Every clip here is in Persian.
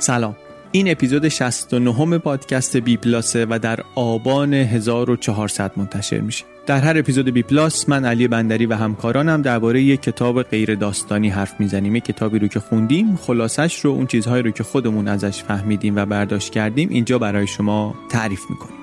سلام. این اپیزود 69 پادکست بی پلاسه و در آبان 1400 منتشر میشه. در هر اپیزود بی پلاس من علی بندری و همکارانم درباره یک کتاب غیر داستانی حرف می‌زنیم. یک کتابی رو که خوندیم خلاصش رو اون چیزهایی رو که خودمون ازش فهمیدیم و برداشت کردیم اینجا برای شما تعریف می‌کنیم.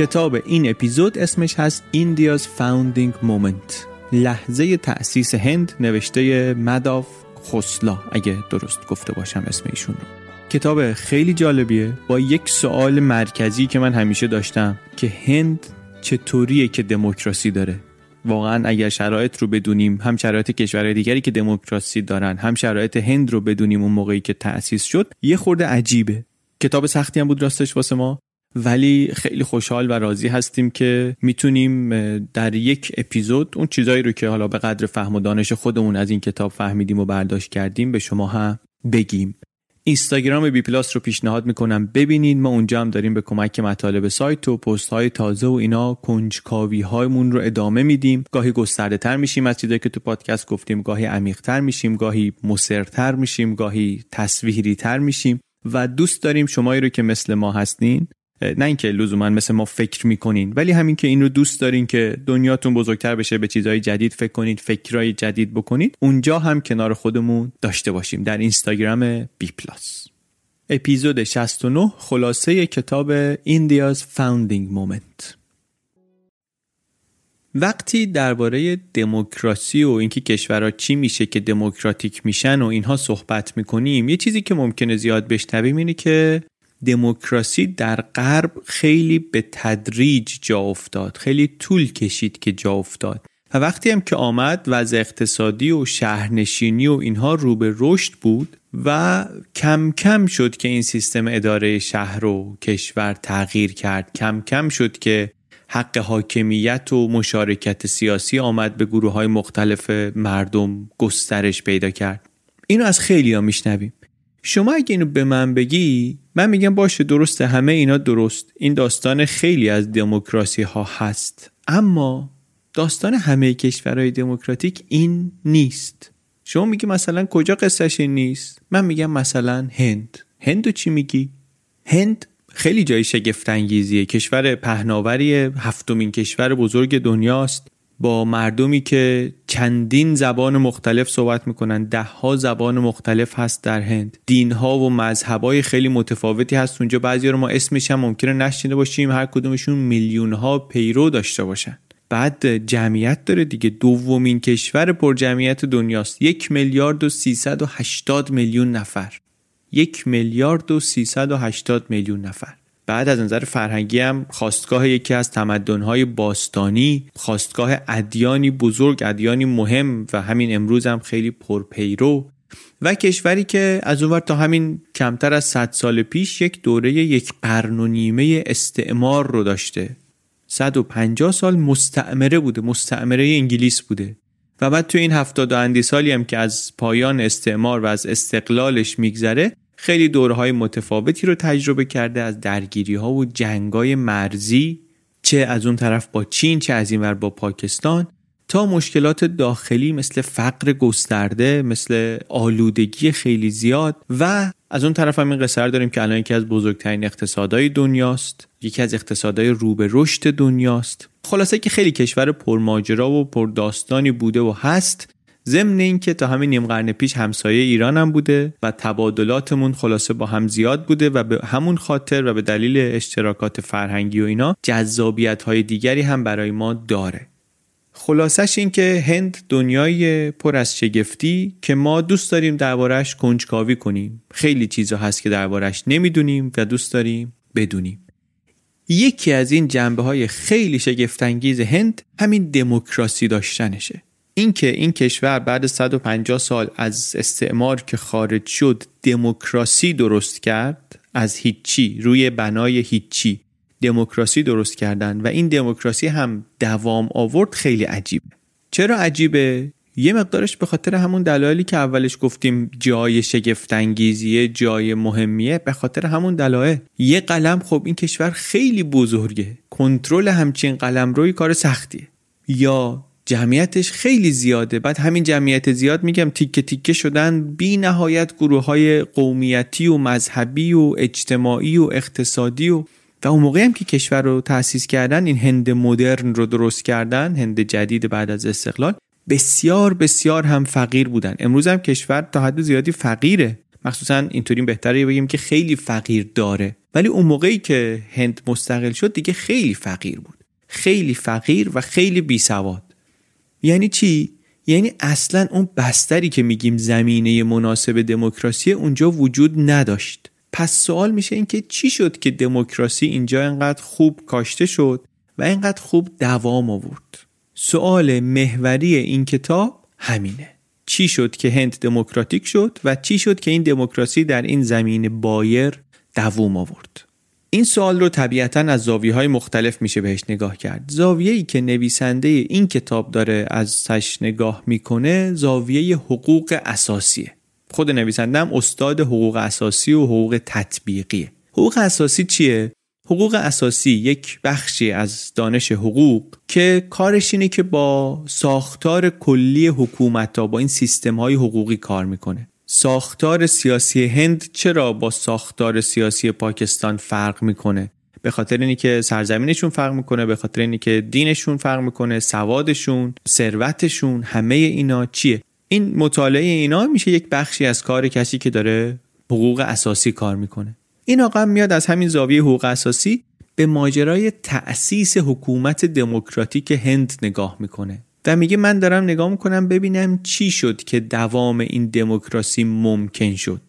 کتاب این اپیزود اسمش هست India's Founding Moment. لحظه تأسیس هند نوشته مداف خسلا اگه درست گفته باشم اسم ایشون رو. کتاب خیلی جالبیه. با یک سوال مرکزی که من همیشه داشتم که هند چطوریه که دموکراسی داره؟ واقعا اگر شرایط رو بدونیم هم شرایط کشورهای دیگری که دموکراسی دارن هم شرایط هند رو بدونیم اون موقعی که تأسیس شد یه خورده عجیبه. کتاب سختی هم بود راستش واسه ما. ولی خیلی خوشحال و راضی هستیم که می‌تونیم در یک اپیزود اون چیزایی رو که حالا به قدر فهم و دانش خودمون از این کتاب فهمیدیم و برداشت کردیم به شما هم بگیم. اینستاگرام بی پلاس رو پیشنهاد می‌کنم ببینید. ما اونجا هم داریم به کمک مطالب سایت و پست های تازه و اینا کنجکاوی هایمون رو ادامه میدیم. گاهی گسترده تر میشیم از چیزایی که تو پادکست گفتیم. گاهی عمیق تر میشیم. گاهی مصرتر میشیم. گاهی تصویری تر میشیم. و دوست داریم شمایی رو که مثل ما هستین نه اینکه لزوما مثل ما فکر می‌کنین ولی همین که این رو دوست دارین که دنیاتون بزرگتر بشه به چیزهای جدید فکر کنید فکرهای جدید بکنید اونجا هم کنار خودمون داشته باشیم در اینستاگرام بی پلاس. اپیزود 69 خلاصه کتاب India's Founding Moment. وقتی درباره دموکراسی و اینکه کشورها چی میشه که دموکراتیک میشن و اینها صحبت می‌کنیم یه چیزی که ممکنه زیاد بشنویم اینه که دموکراسی در غرب خیلی به تدریج جا افتاد خیلی طول کشید که جا افتاد. و وقتی هم که آمد وضع اقتصادی و شهرنشینی و اینها رو به رشد بود و کم کم شد که این سیستم اداره شهر و کشور تغییر کرد. کم کم شد که حق حاکمیت و مشارکت سیاسی آمد به گروه های مختلف مردم گسترش پیدا کرد. اینو از خیلی ها میشنویم. شما اگه اینو به من بگی من میگم باشه درسته همه اینا درست. این داستان خیلی از دموکراسی ها هست. اما داستان همه کشورهای دموکراتیک این نیست. شما میگی مثلا کجا قصهش این نیست؟ من میگم مثلا هند. هندو چی میگی؟ هند خیلی جای شگفت انگیزیه کشور پهناوری هفتمین کشور بزرگ دنیاست. با مردمی که چندین زبان مختلف صحبت می‌کنن ده ها زبان مختلف هست در هند. دین ها و مذهب های خیلی متفاوتی هست. اونجا بعضی رو ما اسمش هم ممکنه نشنیده باشیم. هر کدومشون میلیون ها پیرو داشته باشن. بعد جمعیت داره دیگه. دومین کشور پر جمعیت دنیاست. یک میلیارد و 380 میلیون نفر. یک میلیارد و 380 میلیون نفر. بعد از نظر فرهنگی هم خواستگاه یکی از تمدن‌های باستانی خواستگاه ادیانی بزرگ ادیانی مهم و همین امروز هم خیلی پرپیرو و کشوری که از اونور تا همین کمتر از 100 سال پیش یک دوره یک قرن و نیمه استعمار رو داشته. 150 سال مستعمره بوده مستعمره انگلیس بوده. و بعد تو این هفتاد و اندی سالی هم که از پایان استعمار و از استقلالش میگذره خیلی دورهای متفاوتی رو تجربه کرده از درگیری ها و جنگای مرزی چه از اون طرف با چین چه از این ور با پاکستان تا مشکلات داخلی مثل فقر گسترده مثل آلودگی خیلی زیاد و از اون طرف هم این قصر داریم که الان یکی از بزرگترین اقتصادهای دنیاست یکی از اقتصادهای رو به رشد دنیاست. خلاصه که خیلی کشور پرماجرا و پرداستانی بوده و هست. ضمن اینکه تا همین نیم قرن پیش همسایه ایران هم بوده و تبادلاتمون خلاصه با هم زیاد بوده و به همون خاطر و به دلیل اشتراکات فرهنگی و اینا جذابیت های دیگری هم برای ما داره. خلاصش این که هند دنیای پر از شگفتی که ما دوست داریم دربارش کنجکاوی کنیم. خیلی چیزا هست که دربارش نمی‌دونیم و دوست داریم بدونیم. یکی از این جنبه های خیلی شگفتانگیز هند همین دموکراسی داشتنشه. اینکه این کشور بعد 150 سال از استعمار که خارج شد دموکراسی درست کرد از هیچی روی بنای هیچی دموکراسی درست کردن و این دموکراسی هم دوام آورد خیلی عجیبه. چرا عجیبه؟ یه مقدارش به خاطر همون دلایلی که اولش گفتیم جای شگفتانگیزیه جای مهمیه به خاطر همون دلایل. یه قلم خب این کشور خیلی بزرگه. کنترل همچین قلم روی کار سختیه. یا جمعیتش خیلی زیاده. بعد همین جمعیت زیاد میگم تیکه تیکه شدن. بی نهایت گروه های قومیتی و مذهبی و اجتماعی و اقتصادی و و اون موقعی هم که کشور رو تأسیس کردن این هند مدرن رو درست کردن هند جدید بعد از استقلال بسیار بسیار هم فقیر بودن. امروز هم کشور تا حد زیادی فقیره. مخصوصا اینطوری بهتره بگیم که خیلی فقیر داره. ولی اون موقعی که هند مستقل شد دیگه خیلی فقیر بود. خیلی فقیر و خیلی بی سواد یعنی چی؟ یعنی اصلا اون بستری که میگیم زمینه مناسب دموکراسی اونجا وجود نداشت. پس سوال میشه اینکه چی شد که دموکراسی اینجا انقدر خوب کاشته شد و اینقدر خوب دوام آورد؟ سوال محوری این کتاب همینه. چی شد که هند دموکراتیک شد و چی شد که این دموکراسی در این زمین بایر دوام آورد؟ این سوال رو طبیعتا از زاویه های مختلف میشه بهش نگاه کرد. زاویه ای که نویسنده این کتاب داره از تش نگاه می‌کنه زاویه حقوق اساسیه. خود نویسنده هم استاد حقوق اساسی و حقوق تطبیقیه. حقوق اساسی چیه؟ حقوق اساسی یک بخشی از دانش حقوق که کارش اینه که با ساختار کلی حکومت ها با این سیستم های حقوقی کار می‌کنه. ساختار سیاسی هند چرا با ساختار سیاسی پاکستان فرق می‌کنه؟ به خاطر اینکه سرزمینشون فرق می‌کنه به خاطر اینکه دینشون فرق می‌کنه سوادشون ثروتشون همه اینا چیه؟ این مطالعه اینا میشه یک بخشی از کار کسی که داره حقوق اساسی کار می‌کنه. این آقا میاد از همین زاویه حقوق اساسی به ماجرای تأسیس حکومت دموکراتیک هند نگاه می‌کنه. و میگه من دارم نگاه می‌کنم ببینم چی شد که دوام این دموکراسی ممکن شد.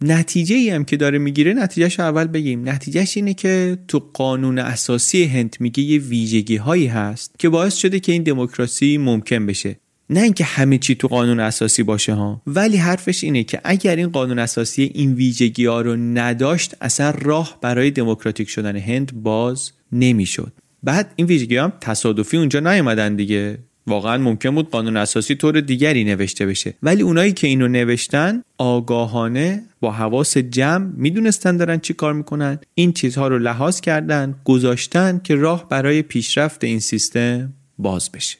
نتیجه ای هم که داره می‌گیره نتیجهش اول بگیم. نتیجهش اینه که تو قانون اساسی هند میگه یه ویژگی هایی هست که باعث شده که این دموکراسی ممکن بشه. نه اینکه همه چی تو قانون اساسی باشه ها. ولی حرفش اینه که اگر این قانون اساسی این ویژگی ها رو نداشت اصلا راه برای دموکراتیک شدن هند باز نمی‌شد. بعد این ویژگی هم تصادفی اونجا نیومدن دیگه. واقعا ممکن بود قانون اساسی طور دیگری نوشته بشه. ولی اونایی که اینو نوشتن آگاهانه با حواس جمع می‌دونستن دارن چی کار می‌کنن. این چیزها رو لحاظ کردن گذاشتن که راه برای پیشرفت این سیستم باز بشه.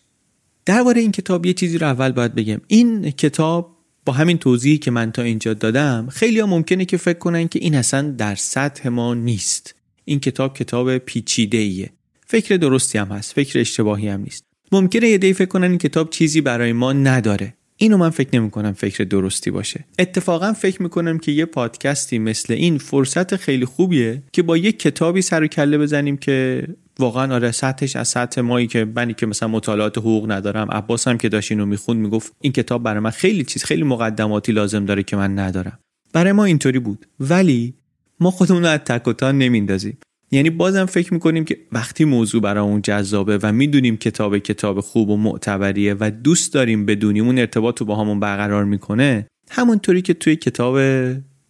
درباره این کتاب یه چیزی رو اول باید بگم. این کتاب با همین توضیحی که من تا اینجا دادم خیلی ها ممکنه که فکر کنن که این اصلا در سطح ما نیست. این کتاب کتاب پیچیده ایه فکر درستی هم هست فکر اشتباهی هم نیست. ممکنه یه دی فکر کنن این کتاب چیزی برای ما نداره. اینو من فکر نمی کنم فکر درستی باشه. اتفاقا فکر می کنم که یه پادکستی مثل این فرصت خیلی خوبیه که با یه کتابی سر و کله بزنیم که واقعا آره سطحش از سطح مایی که منی که مثلا مطالعات حقوق ندارم عباس هم که داشت اینو می‌خوند می‌گفت این کتاب برای من خیلی چیز خیلی مقدماتی لازم داره که من ندارم. برای ما اینطوری بود. ولی ما خودمون رو از تک نمیندازیم یعنی بازم فکر می‌کنیم که وقتی موضوع برامون جذابه و می‌دونیم کتاب کتاب خوب و معتبریه و دوست داریم بدونیم اون ارتباط رو با همون برقرار می‌کنه همونطوری که توی کتاب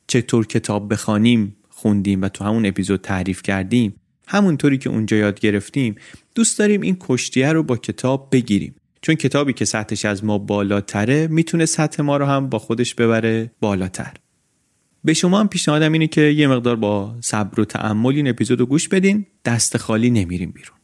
چطور کتاب بخوانیم خوندیم و تو همون اپیزود تعریف کردیم همونطوری که اونجا یاد گرفتیم دوست داریم این کشتیه رو با کتاب بگیریم. چون کتابی که سطحش از ما بالاتره می‌تونه سطح ما رو هم با خودش ببره بالاتر. به شما هم پیشنهادم اینه که یه مقدار با صبر و تأمل این اپیزود رو گوش بدین. دست خالی نمیریم بیرون.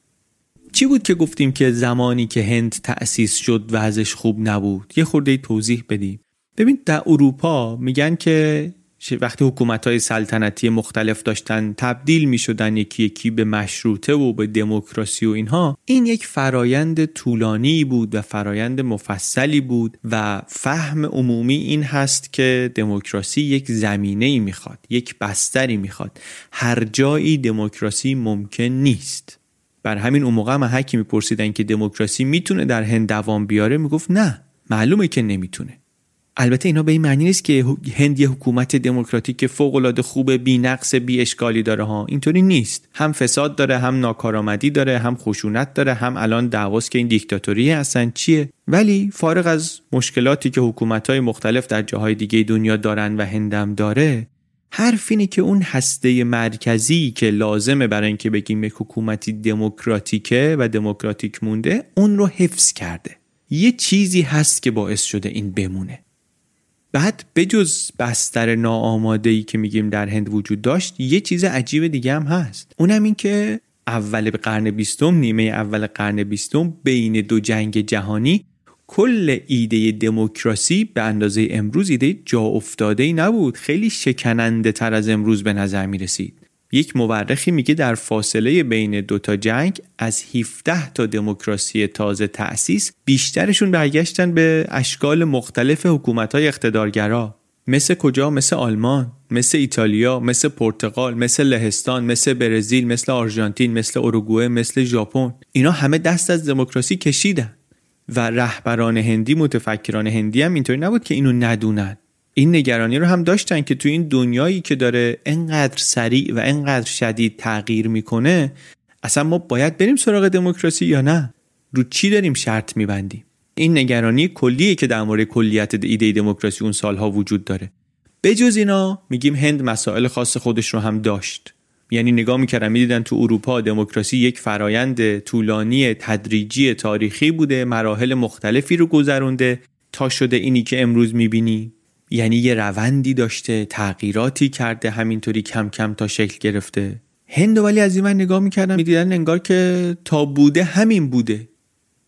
چی بود که گفتیم که زمانی که هند تأسیس شد وضعش خوب نبود؟ یه خورده توضیح بدیم. ببین در اروپا میگن که وقتی حکومت های سلطنتی مختلف داشتن تبدیل می شدن یکی یکی به مشروطه و به دموکراسی و اینها این یک فرایند طولانی بود و فرایند مفصلی بود و فهم عمومی این هست که دموکراسی یک زمینه ای می‌خواد یک بستری می‌خواد. هر جایی دموکراسی ممکن نیست. بر همین اون موقع هم حکی میپرسیدن که دموکراسی می‌تونه در هند دوام بیاره می‌گفت نه معلومه که نمی‌تونه. البته اینا به این معنی نیست که هند یه حکومت دموکراتیک فوق العاده خوب بی نقص بی اشکالی داره ها. اینطوری نیست. هم فساد داره هم ناکارآمدی داره هم خشونت داره هم الان دعواست که این دیکتاتوری هستن چیه؟ ولی فارغ از مشکلاتی که حکومت های مختلف در جاهای دیگه دنیا دارن و هندم داره حرف اینه که اون هسته مرکزی که لازمه برای اینکه بگیم یک حکومتی دموکراتیکه و دموکراتیک مونده اون رو حفظ کرده. یه چیزی هست که باعث شده این بمونه. بعد بجز بستر ناآماده ای که میگیم در هند وجود داشت یه چیز عجیب دیگه هم هست. اونم این که اول قرن بیستم نیمه اول قرن بیستم بین دو جنگ جهانی کل ایده دموکراسی به اندازه امروز ایده جا افتاده ای نبود. خیلی شکننده تر از امروز به نظر می رسید یک مورخی میگه در فاصله بین دوتا جنگ از 17 تا دموکراسی تازه تأسیس بیشترشون برگشتن به اشکال مختلف حکومت اقتدارگرا. مثل کجا؟ مثل آلمان مثل ایتالیا مثل پرتغال مثل لهستان مثل برزیل مثل آرژانتین مثل اروگوئه مثل ژاپن. اینا همه دست از دموکراسی کشیدن. و رهبران هندی متفکران هندی هم اینطوری نبود که اینو ندونن. این نگرانی رو هم داشتن که تو این دنیایی که داره انقدر سریع و انقدر شدید تغییر می‌کنه اصلا ما باید بریم سراغ دموکراسی یا نه؟ رو چی داریم شرط میبندیم؟ این نگرانی کلیه که در مورد کلیت ایده دموکراسی اون سالها وجود داره. بجز اینا میگیم هند مسائل خاص خودش رو هم داشت. یعنی نگاه می‌کردن می‌دیدن تو اروپا دموکراسی یک فرایند طولانی تدریجی تاریخی بوده مراحل مختلفی رو گذرونده تا شده اینی که امروز می‌بینی. یعنی یه روندی داشته تغییراتی کرده همینطوری کم کم تا شکل گرفته. هند ولی از این من نگاه می‌کردم می‌دیدن انگار که تا بوده همین بوده.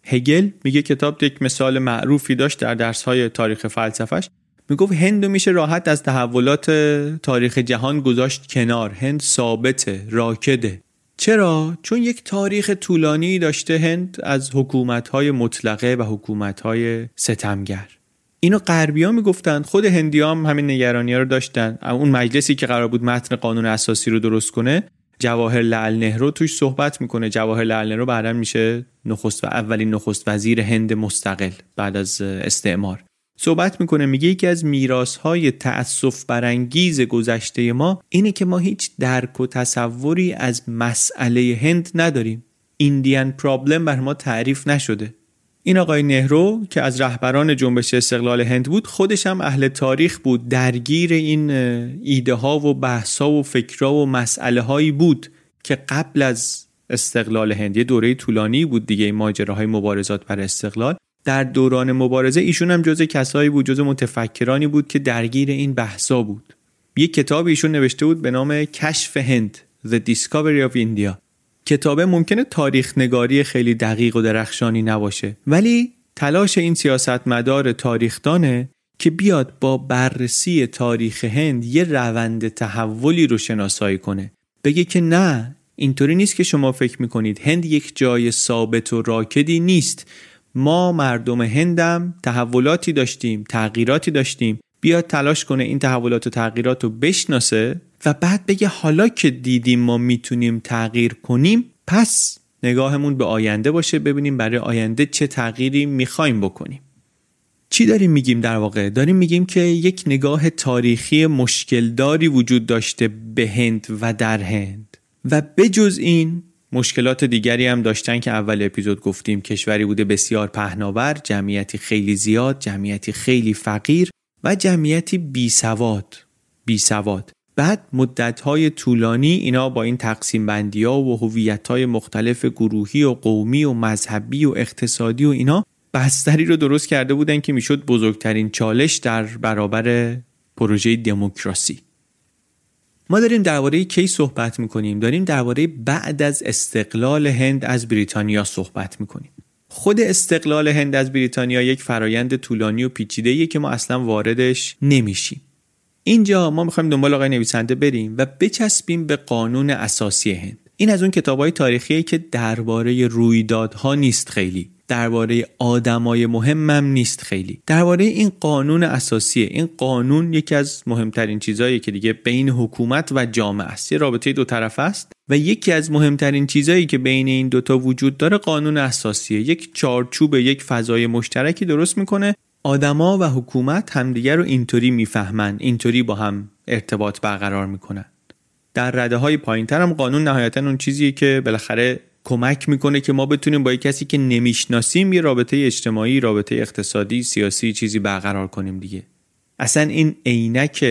هگل میگه کتاب یک مثال معروفی داشت در درس های تاریخ فلسفش می‌گفت هند میشه راحت از تحولات تاریخ جهان گذاشت کنار. هند ثابته راکده. چرا؟ چون یک تاریخ طولانی داشته هند از حکومت مطلقه و حکومت ستمگر. اینو غربیا می‌گفتن خود هندیام همین نگرانی ها رو داشتن. اون مجلسی که قرار بود متن قانون اساسی رو درست کنه جواهر لعل نهرو توش صحبت می‌کنه. جواهر لعل نهرو بعدا میشه نخست و اولین نخست وزیر هند مستقل بعد از استعمار. صحبت می‌کنه میگه یکی از میراث های تأسف برانگیز گذشته ما اینه که ما هیچ درک و تصوری از مسئله هند نداریم. ایندیان پرابلم بر ما تعریف نشده. این آقای نهرو که از رهبران جنبش استقلال هند بود خودش هم اهل تاریخ بود درگیر این ایده ها و بحث ها و فکرها و مسئله هایی بود که قبل از استقلال هند. یه دوره طولانی بود دیگه ماجراهای مبارزات بر استقلال. در دوران مبارزه ایشون هم جز کسایی بود جز متفکرانی بود که درگیر این بحثا بود. یک کتاب ایشون نوشته بود به نام کشف هند The Discovery of India. کتابه ممکنه تاریخ نگاری خیلی دقیق و درخشانی نباشه ولی تلاش این سیاستمدار تاریخدانه که بیاد با بررسی تاریخ هند یه روند تحولی رو شناسایی کنه. بگه که نه اینطوری نیست که شما فکر می‌کنید هند یک جای ثابت و راکدی نیست. ما مردم هندم تحولاتی داشتیم تغییراتی داشتیم. بیاد تلاش کنه این تحولات و تغییرات رو بشناسه و بعد بگه حالا که دیدیم ما می‌تونیم تغییر کنیم پس نگاهمون به آینده باشه ببینیم برای آینده چه تغییری می‌خوایم بکنیم. چی داریم میگیم در واقع؟ داریم میگیم که یک نگاه تاریخی مشکلداری وجود داشته به هند و در هند. و بجز این مشکلات دیگری هم داشتن که اول اپیزود گفتیم کشوری بوده بسیار پهناور جمعیتی خیلی زیاد جمعیتی خیلی فقیر و جمعیتی بی سواد بعد مدتهای طولانی اینا با این تقسیم بندی ها و هویت های مختلف گروهی و قومی و مذهبی و اقتصادی و اینا بستری رو درست کرده بودن که می‌شد بزرگترین چالش در برابر پروژه دموکراسی. ما داریم درباره کی صحبت می‌کنیم؟ داریم درباره بعد از استقلال هند از بریتانیا صحبت می‌کنیم. خود استقلال هند از بریتانیا یک فرایند طولانی و پیچیده که ما اصلا واردش نمیشیم. اینجا ما می‌خوایم دنبال آقای نویسنده بریم و بچسبیم به قانون اساسی هند. این از اون کتاب های تاریخیه که درباره رویدادها نیست خیلی. درباره آدمای مهمم نیست خیلی. درباره این قانون اساسیه این قانون یکی از مهمترین چیزهایی که دیگه بین حکومت و جامعه است. یه رابطه دو طرف است و یکی از مهمترین چیزهایی که بین این دوتا وجود داره قانون اساسیه. یک چارچوب یک فضای مشترکی درست می‌کنه آدما و حکومت همدیگر رو اینطوری می‌فهمن اینطوری با هم ارتباط برقرار می‌کنن. در رده های پایین هم قانون نهایتا اون چیزیه که بالاخره کمک می‌کنه که ما بتونیم با کسی که نمی‌شناسیم یه رابطه اجتماعی رابطه اقتصادی سیاسی چیزی برقرار کنیم دیگه. اصلا این عینک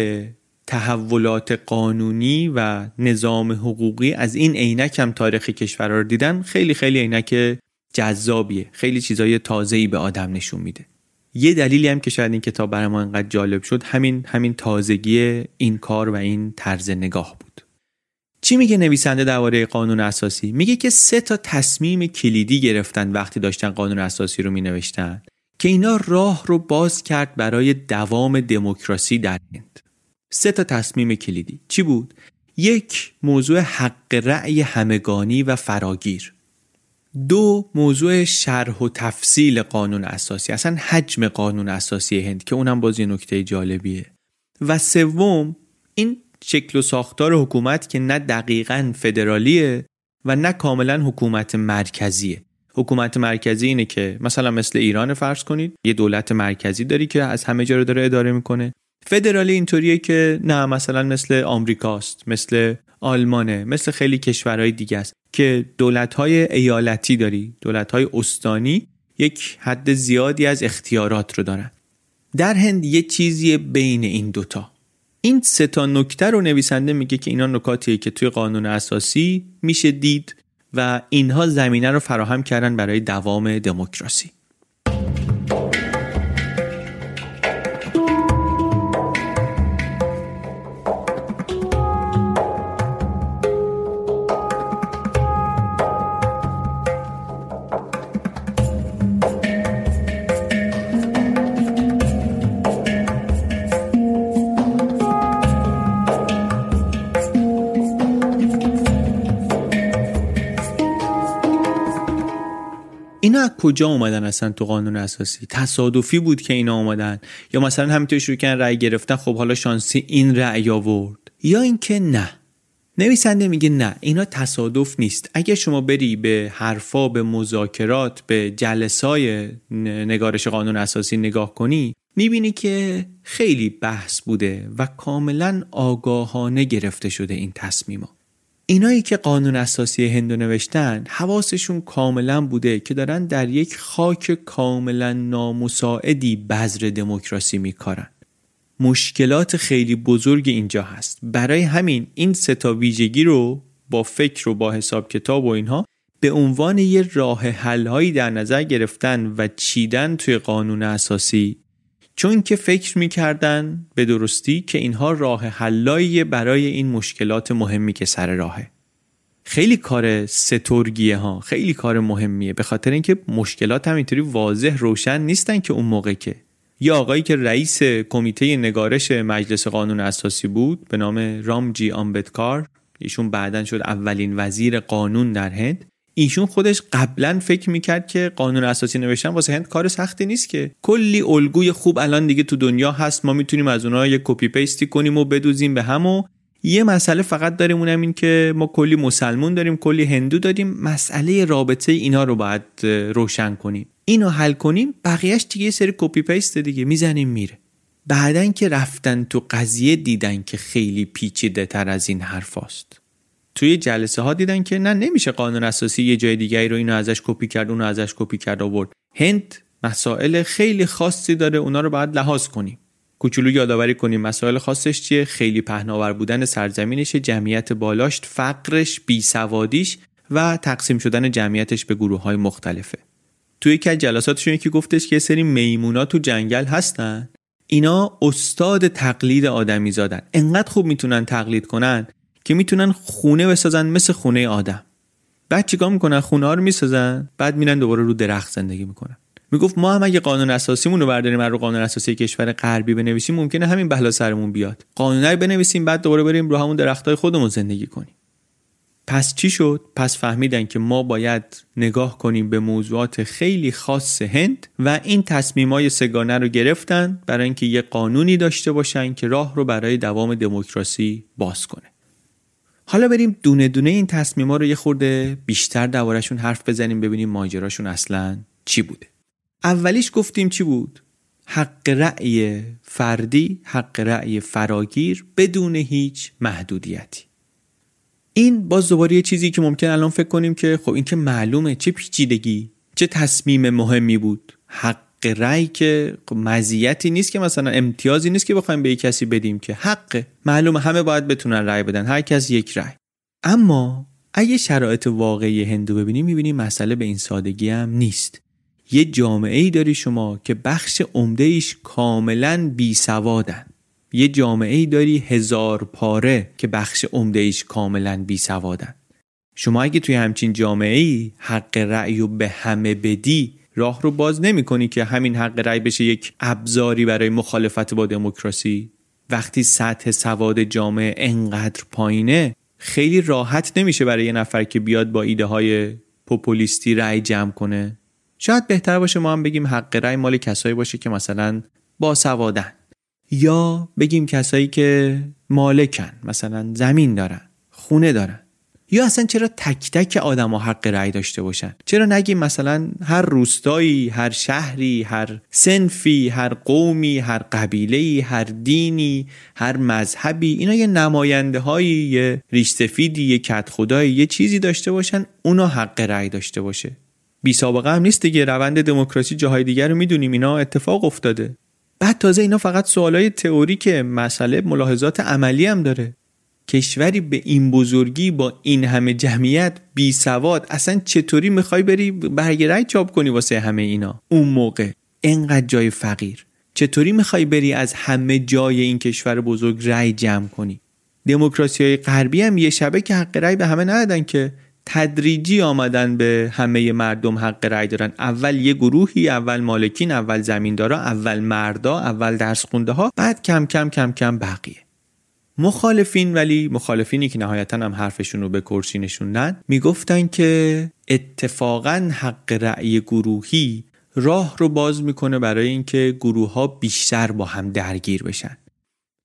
تحولات قانونی و نظام حقوقی از این عینک هم تاریخ کشور رو دیدن خیلی خیلی عینک جذابیه. خیلی چیزای تازه‌ای به آدم نشون میده. یه دلیلی هم که شاید این کتاب برای ما انقدر جالب شد همین همین تازگی این کار و این طرز نگاه بود. چی میگه نویسنده درباره قانون اساسی؟ میگه که سه تا تصمیم کلیدی گرفتن وقتی داشتن قانون اساسی رو مینوشتن که اینا راه رو باز کرد برای دوام دموکراسی در هند. سه تا تصمیم کلیدی. چی بود؟ یک موضوع حق رأی همگانی و فراگیر. دو موضوع شرح و تفصیل قانون اساسی اصلا حجم قانون اساسی هند که اونم باز یه نکته جالبیه. و سوم این شکل و ساختار حکومت که نه دقیقا فدرالیه و نه کاملا حکومت مرکزیه. حکومت مرکزی اینه که مثلا مثل ایران فرض کنید یه دولت مرکزی داری که از همه جا رو داره اداره می‌کنه. فدرالی اینطوریه که نه مثلا مثل آمریکاست مثل آلمانه مثل خیلی کشورهای دیگه است که دولت‌های ایالتی داری دولت‌های استانی یک حد زیادی از اختیارات رو دارن. در هند یه چیزی بین این دوتا. این سه تا نکته رو نویسنده میگه که اینا نکاتیه که توی قانون اساسی میشه دید و اینها زمینه رو فراهم کردن برای دوام دموکراسی. کجا اومدن اصلا تو قانون اساسی؟ تصادفی بود که اینا اومدن؟ یا مثلا همینطور شروع کردن رأی گرفتن خب حالا شانسی این رأی آورد؟ یا اینکه نه. نویسنده میگه نه اینا تصادف نیست. اگه شما بری به حرفا به مذاکرات به جلسای نگارش قانون اساسی نگاه کنی می‌بینی که خیلی بحث بوده و کاملا آگاهانه گرفته شده این تصمیما اینایی که قانون اساسی هندو نوشتن حواسشون کاملا بوده که دارن در یک خاک کاملا نامساعدی بذر دموکراسی میکارن. مشکلات خیلی بزرگ اینجا هست. برای همین این ستا ویژگی رو با فکر و با حساب کتاب و اینها به عنوان یه راه حل در نظر گرفتن و چیدن توی قانون اساسی چون که فکر می‌کردن به درستی که اینها راه حلایی برای این مشکلات مهمی که سر راهه. خیلی کار سترگیه ها خیلی کار مهمیه به خاطر اینکه مشکلات هم اینطوری واضح روشن نیستن که اون موقع که. یا آقایی که رئیس کمیته نگارش مجلس قانون اساسی بود به نام رامجی آمبدکار ایشون بعدا شد اولین وزیر قانون در هند. ایشون خودش قبلا فکر می‌کرد که قانون اساسی نوشتن واسه هند کار سختی نیست که. کلی الگوی خوب الان دیگه تو دنیا هست ما می‌تونیم از اونها یه کپی پیستی کنیم و بدوزیم به هم و یه مسئله فقط داریم اونم این که ما کلی مسلمون داریم کلی هندو داریم. مسئله رابطه اینا رو باید روشن کنیم. اینو حل کنیم بقیهش دیگه یه سری copy paste دیگه می‌زنیم میره. بعدن که رفتن تو قضیه دیدن که خیلی پیچیده تر از این حرف است. توی جلسه ها دیدن که نه نمیشه قانون اساسی یه جای دیگه رو اینو ازش کپی کرد اونو ازش کپی کرد آورد. هند مسائل خیلی خاصی داره اونا رو باید لحاظ کنیم. کوچولو یادآوری کنیم مسائل خاصش چیه؟ خیلی پهناور بودن سرزمینش جمعیت بالاشت فقرش بیسوادیش و تقسیم شدن جمعیتش به گروه های مختلفه. توی از جلساتشون یکی گفتش که سری میمونا تو جنگل هستن. اینا استاد تقلید آدمی زادن انقدر خوب می‌تونن تقلید کنن که می‌تونن خونه بسازن مثل خونه آدم. بعد چیکار می‌کنن؟ خونه ها رو می‌سازن بعد میرن دوباره رو درخت زندگی می‌کنن. می‌گفت ما هم اگه قانون اساسیمون رو برداریم رو قانون اساسی کشور غربی بنویسیم ممکنه همین بلا سرمون بیاد. قانونی بنویسیم بعد دوباره بریم رو همون درختای خودمون زندگی کنیم. پس چی شد؟ پس فهمیدن که ما باید نگاه کنیم به موضوعات خیلی خاص هند و این تصمیمای سگانه رو گرفتن برای اینکه یه قانونی داشته باشن که راه رو برای دوام دموکراسی باز کنه. حالا بریم دونه دونه این تصمیما رو یه خورده بیشتر دوارشون حرف بزنیم ببینیم ماجراشون اصلا چی بوده. اولیش گفتیم چی بود؟ حق رأی فردی، حق رأی فراگیر بدون هیچ محدودیتی. این باز دوباره یه چیزی که ممکن الان فکر کنیم که خب این که معلومه چه پیچیدگی چه تصمیم مهمی بود حق رأی که خب مزیتی نیست که مثلا امتیازی نیست که بخوایم به یک کسی بدیم که حق معلومه همه باید بتونن رأی بدن. هر کس یک رأی. اما اگه شرایط واقعی هندو ببینیم می‌بینیم مسئله به این سادگی هم نیست. یه جامعه ای داری شما که بخش عمده ایش کاملا بی سوادن. یه جامعه ای داری هزار پاره که بخش عمده ایش کاملا بی سوادن. شما اگه توی همچین جامعه ای حق رأی رو به همه بدی راه رو باز نمی کنی که همین حق رأی بشه یک ابزاری برای مخالفت با دموکراسی. وقتی سطح سواد جامعه انقدر پایینه خیلی راحت نمیشه برای یه نفر که بیاد با ایده های پوپولیستی رأی جمع کنه. شاید بهتر باشه ما هم بگیم حق رأی مال کسایی باشه که مثلا با سوادن. یا بگیم کسایی که مالکن مثلا زمین دارن خونه دارن. یا اصلا چرا تک تک آدم ها حق رأی داشته باشن؟ چرا نگیم مثلا هر روستایی هر شهری هر سنفی هر قومی هر قبیله هر دینی هر مذهبی اینا یه نماینده هایی یه ریش سفیدی یه کت خدایی یه چیزی داشته باشن اونا حق رأی داشته باشه. بی سابقه هم نیست دیگه روند دموکراسی جاهای دیگر رو می‌دونیم اینا اتفاق افتاده. بعد تازه اینا فقط سوالای تئوری که مسئله ملاحظات عملی هم داره. کشوری به این بزرگی با این همه جمعیت بی سواد اصلا چطوری می‌خوای بری برگ رای چاپ کنی واسه همه اینا؟ اون موقع. انقدر جای فقیر. چطوری می‌خوای بری از همه جای این کشور بزرگ رای جمع کنی؟ دموکراسی های غربی هم یه شبه که حق رای به همه ندادن که تدریجی آمدن به همه مردم حق رأی دارن. اول یه گروهی اول مالکین اول زمیندارا اول مردا اول درس خونده ها بعد کم کم کم کم بقیه. مخالفین ولی مخالفینی که نهایتا هم حرفشون رو به کرسی نشوندن می‌گفتن که اتفاقا حق رأی گروهی راه رو باز می‌کنه برای اینکه گروه ها بیشتر با هم درگیر بشن.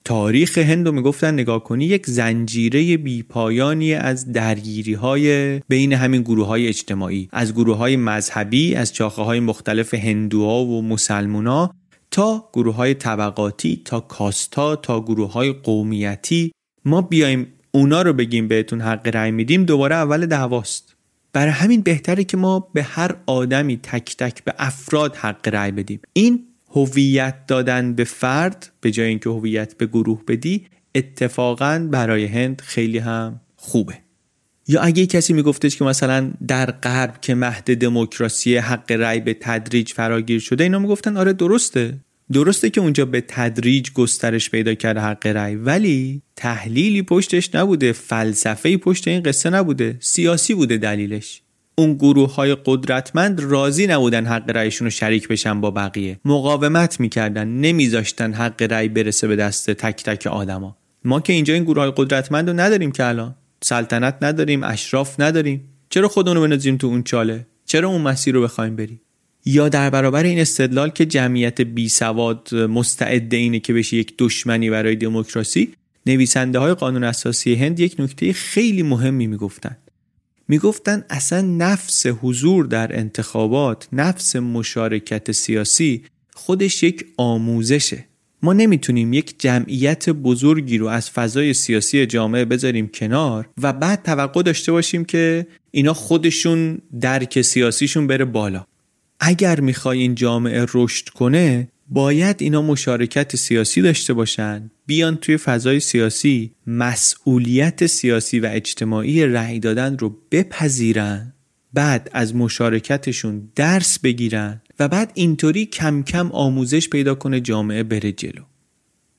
تاریخ هند رو می‌گفتن نگاه کنی یک زنجیره بیپایانی از درگیری های بین همین گروه های اجتماعی از گروه های مذهبی از چاخه های مختلف هندوها و مسلمونا تا گروه های طبقاتی تا کاستا تا گروه های قومیتی ما بیایم اونا رو بگیم بهتون حق رأی میدیم دوباره اول دعواست. برای همین بهتره که ما به هر آدمی تک تک به افراد حق رأی بدیم. این هویت دادن به فرد به جای اینکه هویت به گروه بدی اتفاقا برای هند خیلی هم خوبه. یا اگه کسی میگفتش که مثلا در غرب که مهد دموکراسی حق رأی به تدریج فراگیر شده اینا می‌گفتن آره درسته. درسته که اونجا به تدریج گسترش پیدا کرده حق رأی ولی تحلیلی پشتش نبوده فلسفه پشت این قصه نبوده سیاسی بوده دلیلش. اون گروه های قدرتمند راضی نبودن حق رأیشون رو شریک بشن با بقیه. مقاومت می‌کردن نمیذاشتن حق رأی برسه به دست تک تک آدما. ما که اینجا این گروه های قدرتمند رو نداریم که الان. سلطنت نداریم اشراف نداریم. چرا خودمون رو بنازیم تو اون چاله؟ چرا اون مسیر رو بخوایم بریم؟ یا در برابر این استدلال که جمعیت بی سواد مستعد اینه که بشه یک دشمنی برای دموکراسی نویسنده های قانون اساسی هند یک نکته خیلی مهمی می‌گفتن می‌گفتن اصلا نفس حضور در انتخابات نفس مشارکت سیاسی خودش یک آموزشه. ما نمی‌تونیم یک جمعیت بزرگی رو از فضای سیاسی جامعه بذاریم کنار و بعد توقع داشته باشیم که اینا خودشون درک سیاسیشون بره بالا. اگر می‌خوای این جامعه رشد کنه باید اینا مشارکت سیاسی داشته باشن. بیان توی فضای سیاسی مسئولیت سیاسی و اجتماعی رأی دادن رو بپذیرن. بعد از مشارکتشون درس بگیرن و بعد اینطوری کم کم آموزش پیدا کنه جامعه بره جلو.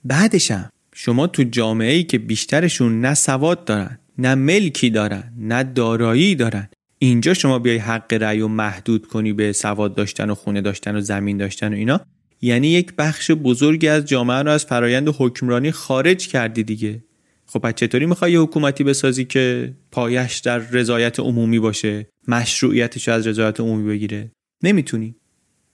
بعدشم شما تو جامعه ای که بیشترشون نه سواد دارن نه ملکی دارن نه دارایی دارن اینجا شما بیای حق رأی و محدود کنی به سواد داشتن و خونه داشتن و زمین داشتن و اینا یعنی یک بخش بزرگی از جامعه رو از فرایند حکمرانی خارج کردی دیگه. خب پس چطوری می‌خوای یه حکومتی بسازی که پایش در رضایت عمومی باشه مشروعیتش از رضایت عمومی بگیره؟ نمی‌تونی.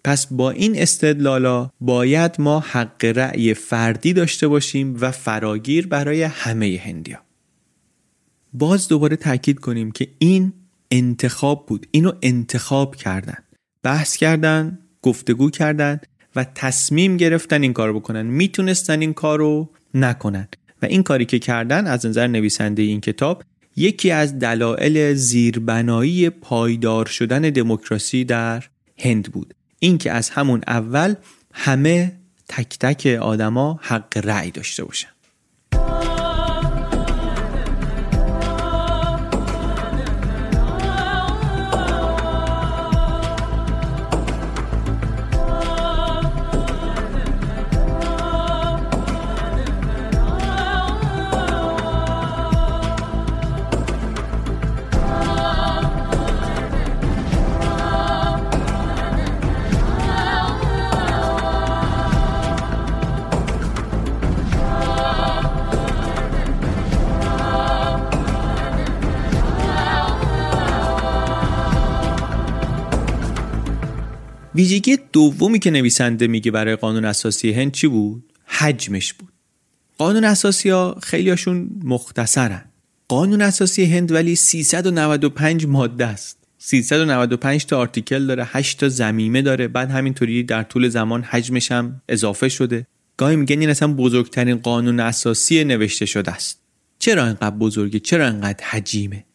پس با این استدلالا باید ما حق رأی فردی داشته باشیم و فراگیر برای همه هندیا باز دوباره تاکید کنیم که این انتخاب بود. اینو انتخاب کردن. بحث کردن گفتگو کردن و تصمیم گرفتن این کار بکنن. می‌تونستن این کار رو نکنن. و این کاری که کردن از نظر نویسنده این کتاب یکی از دلایل زیربنایی پایدار شدن دموکراسی در هند بود. اینکه از همون اول همه تک تک آدما حق رأی داشته باشن. ویژگی دومی که نویسنده میگه برای قانون اساسی هند چی بود؟ حجمش بود. قانون اساسی ها خیلیاشون مختصرن. قانون اساسی هند ولی 395 ماده است. 395 تا آرتیکل داره 8 تا زمیمه داره بعد همینطوری در طول زمان حجمش هم اضافه شده گاهی میگن این اصلا بزرگترین قانون اساسی نوشته شده است چرا انقدر بزرگه چرا انقدر حجیمه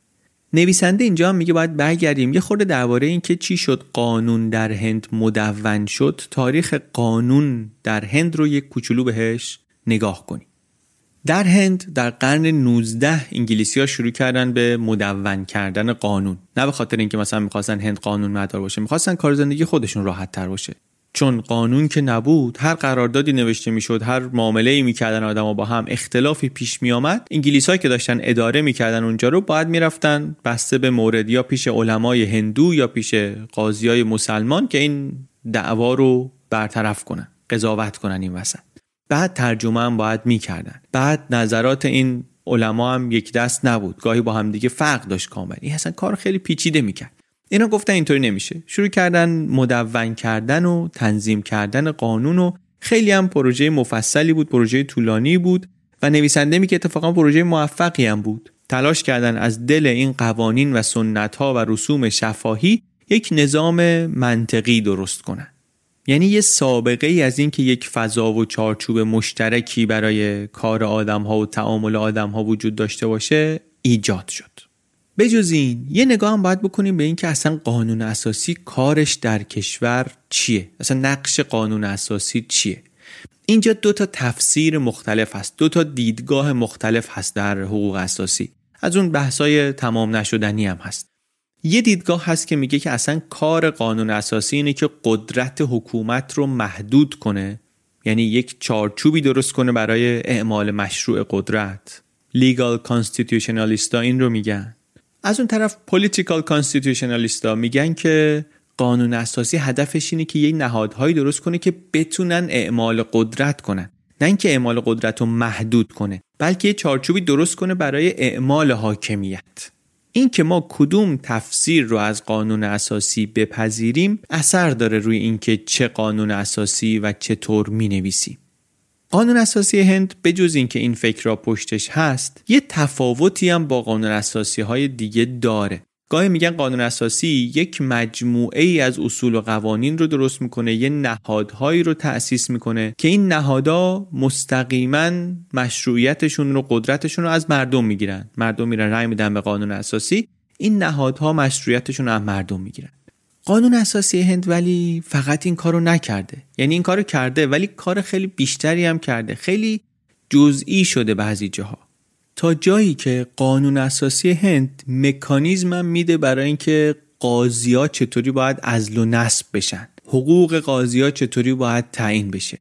نویسنده اینجا میگه باید برگردیم. یه خورده درباره اینکه چی شد قانون در هند مدون شد تاریخ قانون در هند رو یک کوچولو بهش نگاه کنیم. در هند در قرن 19 انگلیسی ها شروع کردن به مدون کردن قانون. نه به خاطر اینکه مثلا می‌خواستن هند قانون مدار باشه می‌خواستن کار زندگی خودشون راحت تر باشه. چون قانون که نبود هر قراردادی نوشته می‌شد هر معامله ای می‌کردن آدما با هم اختلافی پیش میآمد. انگلیس که داشتن اداره می‌کردن اونجا رو باید می‌رفتن بسته به مورد یا پیش علمای هندو یا پیش قاضی های مسلمان که این دعوا رو برطرف کنن قضاوت کنن این وسط. بعد ترجمه هم باید می‌کردن. بعد نظرات این علما هم یک دست نبود. گاهی با هم دیگه فرق داشت کامل این اصلا کار خیلی پیچیده می‌کرد. اینا گفتن اینطوری نمیشه. شروع کردن مدون کردن و تنظیم کردن قانون و خیلی هم پروژه مفصلی بود پروژه طولانی بود و نویسنده می که اتفاقا پروژه موفقی هم بود. تلاش کردن از دل این قوانین و سنت ها و رسوم شفاهی یک نظام منطقی درست کنن. یعنی یه سابقه ای از اینکه یک فضا و چارچوب مشترکی برای کار آدم ها و تعامل آدم ها وجود داشته باشه ایجاد شد. بجز این یه نگاه هم باید بکنیم به اینکه اصلا قانون اساسی کارش در کشور چیه؟ اصلا نقش قانون اساسی چیه؟ اینجا دو تا تفسیر مختلف هست دو تا دیدگاه مختلف هست در حقوق اساسی. از اون بحثای تمام نشدنی هم هست. یه دیدگاه هست که میگه که اصلا کار قانون اساسی اینه که قدرت حکومت رو محدود کنه یعنی یک چارچوبی درست کنه برای اعمال مشروع قدرت. لیگال کانستیتوشنالیستا این رو میگن. از اون طرف پولیتیکال کانستیتوشنالیستا میگن که قانون اساسی هدفش اینه که یک نهادهایی درست کنه که بتونن اعمال قدرت کنن نه اینکه اعمال قدرت رو محدود کنه بلکه یه چارچوبی درست کنه برای اعمال حاکمیت این که ما کدوم تفسیر رو از قانون اساسی بپذیریم اثر داره روی اینکه چه قانون اساسی و چطور می نویسیم. قانون اساسی هند به جز اینکه این فکر را پشتش هست یه تفاوتی هم با قانون اساسی های دیگه داره. گاهی میگن قانون اساسی یک مجموعه ای از اصول و قوانین رو درست می‌کنه یه نهادهایی رو تأسیس می‌کنه که این نهادها مستقیما مشروعیتشون رو قدرتشون رو از مردم می‌گیرن. مردم میرن رأی میدن به قانون اساسی این نهادها مشروعیتشون رو از مردم می‌گیرن. قانون اساسی هند ولی فقط این کارو نکرده. یعنی این کارو کرده ولی کار خیلی بیشتری هم کرده. خیلی جزئی شده بعضی جاها. تا جایی که قانون اساسی هند مکانیزم میده برای اینکه قاضی ها چطوری باید ازل و نصب بشن. حقوق قاضی ها چطوری باید تعیین بشه.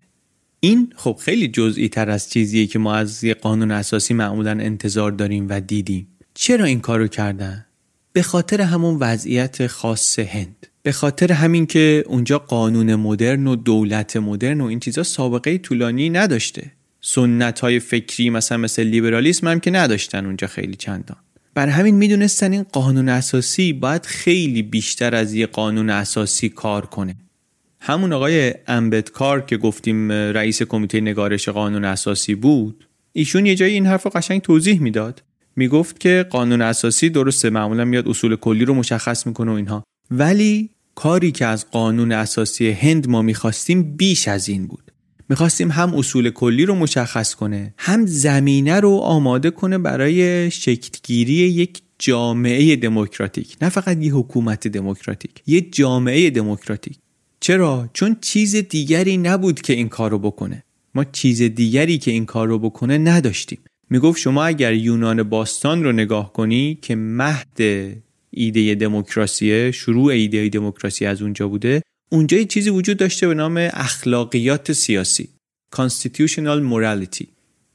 این خب خیلی جزئی تر از چیزیه که ما از یه قانون اساسی معمولا انتظار داریم و دیدیم. چرا این کارو کردن؟ به خاطر همون وضعیت خاص هند. به خاطر همین که اونجا قانون مدرن و دولت مدرن و این چیزا سابقه طولانی نداشته. سنت های فکری مثلا مثل لیبرالیسم هم که نداشتن اونجا خیلی چندان. بر همین می‌دونستن این قانون اساسی باید خیلی بیشتر از یه قانون اساسی کار کنه. همون آقای امبدکار که گفتیم رئیس کمیته نگارش قانون اساسی بود ایشون یه جایی این حرف رو قشنگ توضیح می‌داد. می‌گفت که قانون اساسی درسته معمولا میاد اصول کلی رو مشخص می‌کنه و اینها. ولی کاری که از قانون اساسی هند ما می‌خواستیم بیش از این بود. می‌خواستیم هم اصول کلی رو مشخص کنه هم زمینه رو آماده کنه برای شکلگیری یک جامعه دموکراتیک. نه فقط یه حکومت دموکراتیک یه جامعه دموکراتیک. چرا؟ چون چیز دیگری نبود که این کار رو بکنه. ما چیز دیگری که این کار رو بکنه نداشتیم. می‌گفت شما اگر یونان باستان رو نگاه کنی که مهد ایده دموکراسیه شروع ایده دموکراسی از اونجا بوده. اونجا یه چیزی وجود داشته به نام اخلاقیات سیاسی constitutional morality.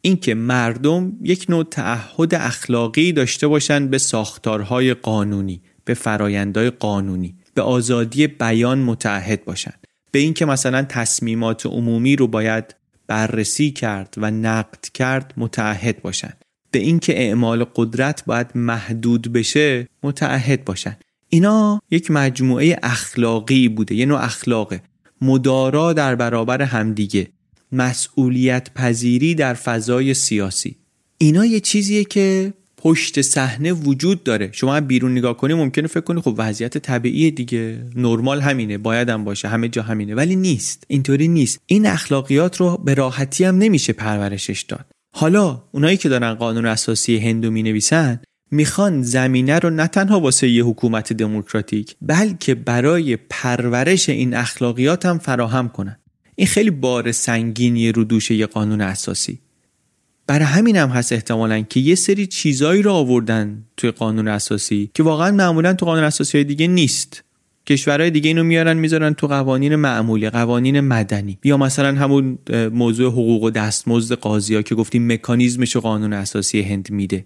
اینکه مردم یک نوع تعهد اخلاقی داشته باشند به ساختارهای قانونی به فرایندهای قانونی به آزادی بیان متعهد باشند به اینکه مثلا تصمیمات عمومی رو باید بررسی کرد و نقد کرد متعهد باشند به اینکه اعمال قدرت باید محدود بشه متعهد باشند اینا یک مجموعه اخلاقی بوده یه نوع اخلاقه. مدارا در برابر همدیگه. مسئولیت پذیری در فضای سیاسی. اینا یه چیزیه که پشت صحنه وجود داره. شما بیرون نگاه کنی ممکنه فکر کنی خب وضعیت طبیعی دیگه. نرمال همینه باید هم باشه همه جا همینه. ولی نیست. اینطوری نیست. این اخلاقیات رو به راحتی هم نمیشه پرورشش داد. حالا اونایی که دارن قانون اساسی هندو می نویسن می‌خوان زمینه رو نه تنها واسه یه حکومت دموکراتیک بلکه برای پرورش این اخلاقیات هم فراهم کنن. این خیلی بار سنگینی رو دوش یه قانون اساسی. برای همین هم هست احتمالا که یه سری چیزایی رو آوردن توی قانون اساسی که واقعا معمولا تو قانون اساسی دیگه نیست. کشورهای دیگه اینو میارن می‌ذارن تو قوانین معمولی قوانین مدنی. یا مثلا همون موضوع حقوق و دستمزد قاضی ها که گفتیم مکانیزمش قانون اساسی هند میده.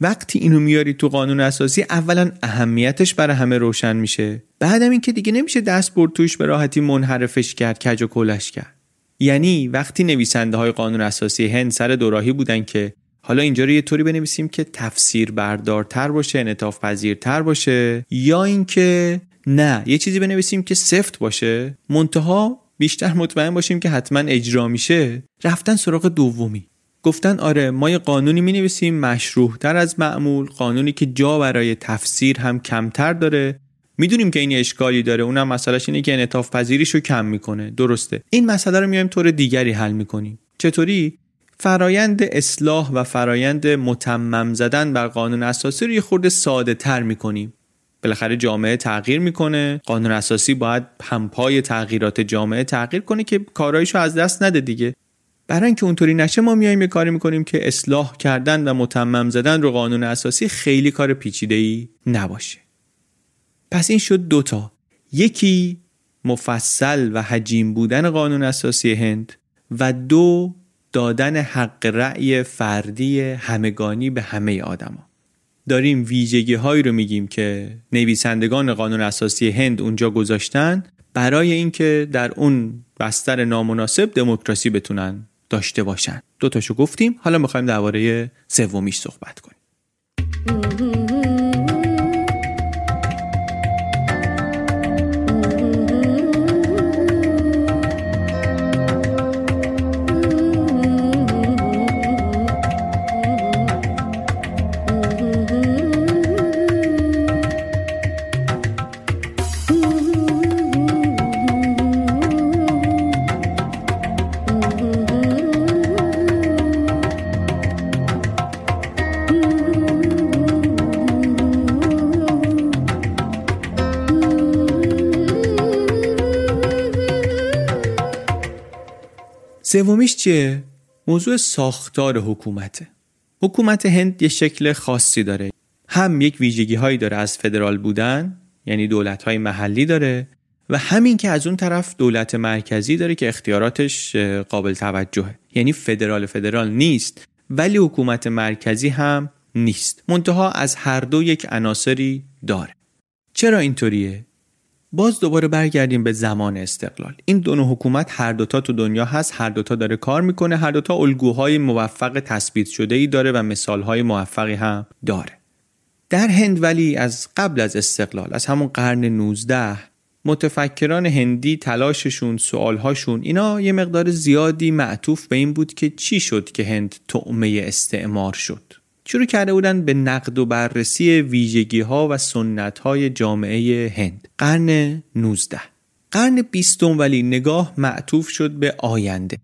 وقتی اینو میاری تو قانون اساسی اولا اهمیتش برای همه روشن میشه. بعدم این که دیگه نمیشه دست برد توش به راحتی منحرفش کرد کج و کلش کرد. یعنی وقتی نویسنده های قانون اساسی هند سر دوراهی بودن که حالا اینجا رو یه طوری بنویسیم که تفسیر بردارتر باشه انعطاف پذیرتر باشه یا اینکه نه یه چیزی بنویسیم که سفت باشه. منتها بیشتر مطمئن باشیم که حتما اجرا میشه. رفتن سراغ دومی. گفتن آره ما یه قانونی می نویسیم مشروع تر از معمول قانونی که جا برای تفسیر هم کمتر داره. می‌دونیم که این اشکالی داره اونم مسئلهش اینه که انعطاف پذیریش رو کم می‌کنه. درسته. این مسئله رو میایم طور دیگری حل می‌کنیم. چطوری؟ فرایند اصلاح و فرایند متمم زدن بر قانون اساسی رو یه خورده ساده تر می‌کنیم. بالاخره جامعه تغییر می‌کنه. قانون اساسی باید همپای تغییرات جامعه تغییر کنه که کارایشو از دست نده دیگه. برای اینکه اونطوری نشه ما میایم یه کاری می‌کنیم که اصلاح کردن و متمم زدن رو قانون اساسی خیلی کار پیچیده ای نباشه. پس این شد دوتا یکی مفصل و حجیم بودن قانون اساسی هند و دو دادن حق رأی فردی همگانی به همه آدما. داریم ویژگی هایی رو میگیم که نویسندگان قانون اساسی هند اونجا گذاشتن برای اینکه در اون بستر نامناسب دموکراسی بتونن داشته باشن. دو تاشو گفتیم. حالا می‌خوایم درباره سومیش صحبت کنیم. سومیش چیه؟ موضوع ساختار حکومته. حکومت هند یه شکل خاصی داره. هم یک ویژگی هایی داره از فدرال بودن یعنی دولت های محلی داره و همین که از اون طرف دولت مرکزی داره که اختیاراتش قابل توجهه یعنی فدرال فدرال نیست ولی حکومت مرکزی هم نیست منتها از هر دو یک عناصری داره چرا اینطوریه باز دوباره برگردیم به زمان استقلال. این دو حکومت هر دوتا تو دنیا هست هر دوتا داره کار می‌کنه هر دوتا الگوهای موفق تثبیت شده ای داره و مثالهای موفقی هم داره. در هند ولی از قبل از استقلال از همون قرن 19 متفکران هندی تلاششون سوالهاشون اینا یه مقدار زیادی معطوف به این بود که چی شد که هند تعمه استعمار شد. شروع کرده بودن به نقد و بررسی ویژگی ها و سنت های جامعه هند. قرن 19 قرن بیستم ولی نگاه معطوف شد به آینده.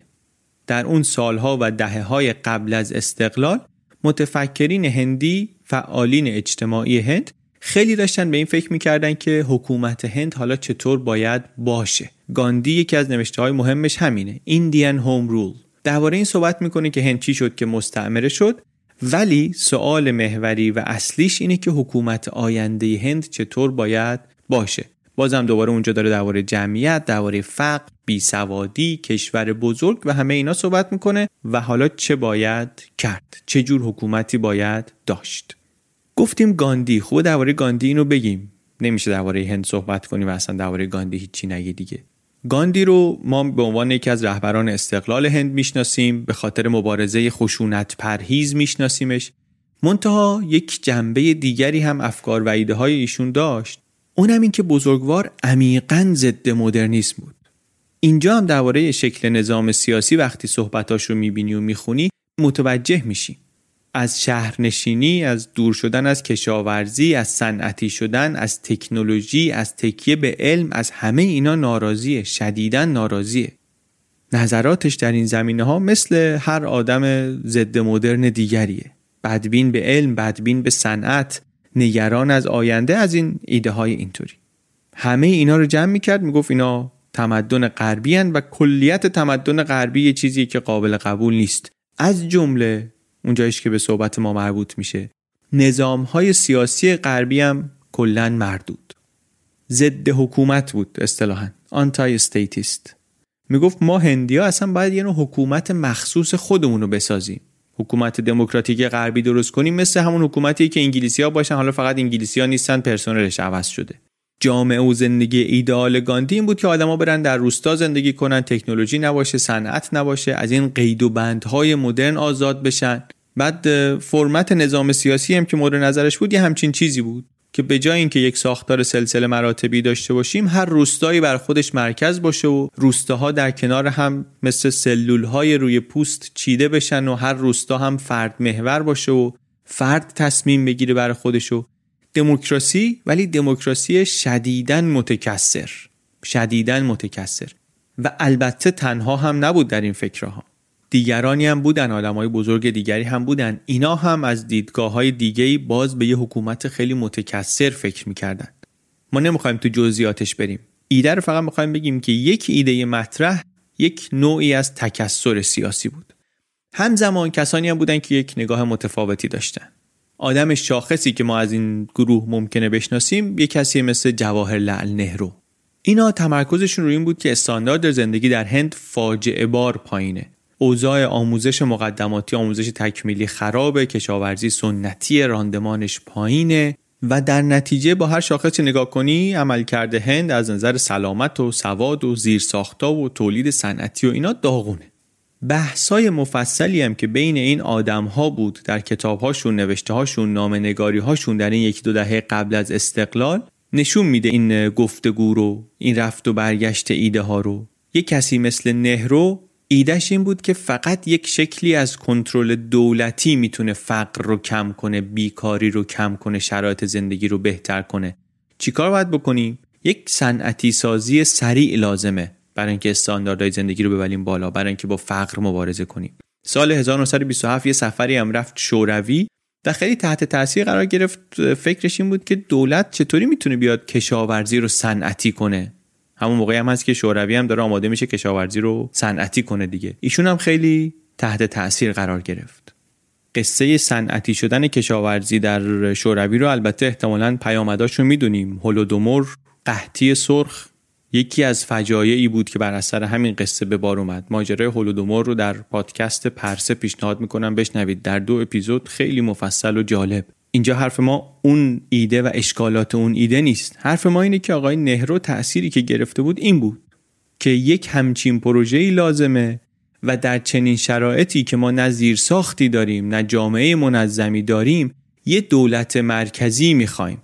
در اون سالها و دهه های قبل از استقلال متفکرین هندی فعالین اجتماعی هند خیلی داشتن به این فکر می‌کردن که حکومت هند حالا چطور باید باشه. گاندی یکی از نوشته های مهمش همینه ایندیان هوم رول درباره این صحبت می‌کنه که هند چی شد که مستعمره شد. ولی سوال محوری و اصلیش اینه که حکومت آینده هند چطور باید باشه. بازم دوباره اونجا داره درباره جمعیت درباره فقر بیسوادی کشور بزرگ و همه اینا صحبت می‌کنه و حالا چه باید کرد؟ چه جور حکومتی باید داشت؟ گفتیم گاندی. خوب درباره گاندی اینو بگیم. نمیشه درباره هند صحبت کنیم و اصلا درباره گاندی هیچی نگی دیگه. گاندی رو ما به عنوان یکی از رهبران استقلال هند می‌شناسیم به خاطر مبارزه خشونت پرهیز میشناسیمش. منتها یک جنبه دیگری هم افکار و ایده های ایشون داشت. اونم این که بزرگوار عمیقا ضد مدرنیسم بود. اینجا هم درباره شکل نظام سیاسی وقتی صحبتاش رو می‌بینی و می‌خونی متوجه میشی. از شهرنشینی از دور شدن از کشاورزی از صنعتی شدن از تکنولوژی از تکیه به علم از همه اینا ناراضیه شدیدا ناراضیه. نظراتش در این زمینه ها مثل هر آدم ضد مدرن دیگریه. بدبین به علم بدبین به صنعت نگران از آینده از این ایده های اینطوری. همه اینا رو جمع می‌کرد می‌گفت اینا تمدن غربی و کلیت تمدن غربی یه چیزی که قابل قبول نیست. از جمله اونجایش که به صحبت ما مربوط میشه. نظام های سیاسی غربی هم کلا مردود. ضد حکومت بود اصطلاحا. anti-statist می‌گفت ما هندیا اصلا باید یه نوع حکومت مخصوص خودمون رو بسازیم. حکومت دموکراتیک غربی درست کنیم مثل همون حکومتی که انگلیسی ها باشن حالا فقط انگلیسی ها نیستن پرسنلش عوض شده. جامعه و زندگی ایدئال گاندی این بود که آدما برن در روستا زندگی کنن تکنولوژی نباشه صنعت نباشه از این قید و بندهای مدرن آزاد بشن. بعد فرمت نظام سیاسی هم که مورد نظرش بود یه همچین چیزی بود که به جای اینکه یک ساختار سلسله مراتبی داشته باشیم هر روستایی بر خودش مرکز باشه و روستاها در کنار هم مثل سلول های روی پوست چیده بشن و هر روستا هم فرد محور باشه و فرد تصمیم بگیره بر خودشو. دموکراسی ولی دموکراسی شدیداً متکثر. شدیداً متکثر. و البته تنها هم نبود در این فکرها. دیگرانی هم بودن آدمای بزرگ دیگری هم بودن. اینا هم از دیدگاه های دیگه باز به یه حکومت خیلی متکثر فکر می‌کردن. ما نمی‌خوایم تو جزئیاتش بریم. ایده رو فقط می‌خوایم بگیم که یک ایده مطرح یک نوعی از تکثر سیاسی بود. همزمان کسانی هم بودن که یک نگاه متفاوتی داشتن. آدم شاخصی که ما از این گروه ممکنه بشناسیم یک کسی مثل جواهر لعل نهرو. اینا تمرکزشون روی این بود که استاندارد زندگی در هند فاجعه بار پایینه. اوضاع آموزش مقدماتی آموزش تکمیلی خرابه کشاورزی سنتی راندمانش پایینه و در نتیجه با هر شاخصی نگاه کنی عملکرد هند از نظر سلامت و سواد و زیرساختا و تولید صنعتی و اینا داغونه. بحثای مفصلی هم که بین این آدم ها بود در کتاب هاشون نوشته هاشون نام نگاری هاشون در این یکی دو دهه قبل از استقلال نشون میده این گفتگو رو این رفت و برگشت ایده ها رو. یک کسی مثل نهرو ایدهش این بود که فقط یک شکلی از کنترل دولتی می‌تونه فقر رو کم کنه بیکاری رو کم کنه شرایط زندگی رو بهتر کنه. چیکار باید بکنیم؟ یک صنعتی سازی سریع لازمه. برای اینکه استانداردهای زندگی رو ببریم بالا برای اینکه با فقر مبارزه کنیم. سال 1927 یه سفری هم رفت شوروی و خیلی تحت تاثیر قرار گرفت. فکرش این بود که دولت چطوری می‌تونه بیاد کشاورزی رو صنعتی کنه؟ همون موقعی هم هست که شوروی هم داره آماده میشه کشاورزی رو صنعتی کنه دیگه. ایشون هم خیلی تحت تاثیر قرار گرفت. قصه صنعتی شدن کشاورزی در شوروی رو البته احتمالا پیامداش رو می‌دونیم. هولودومور قحطی سرخ یکی از فجایعی بود که بر اثر همین قصه به بار اومد. ماجرای هولودومور رو در پادکست پرسه پیشنهاد می‌کنم بشنوید. در دو اپیزود خیلی مفصل و جالب. اینجا حرف ما اون ایده و اشکالات اون ایده نیست. حرف ما اینه که آقای نهرو تأثیری که گرفته بود این بود که یک همچین پروژه‌ای لازمه و در چنین شرایطی که ما نه زیر ساختی داریم نه جامعه منظمی داریم یه دولت مرکزی می‌خوایم.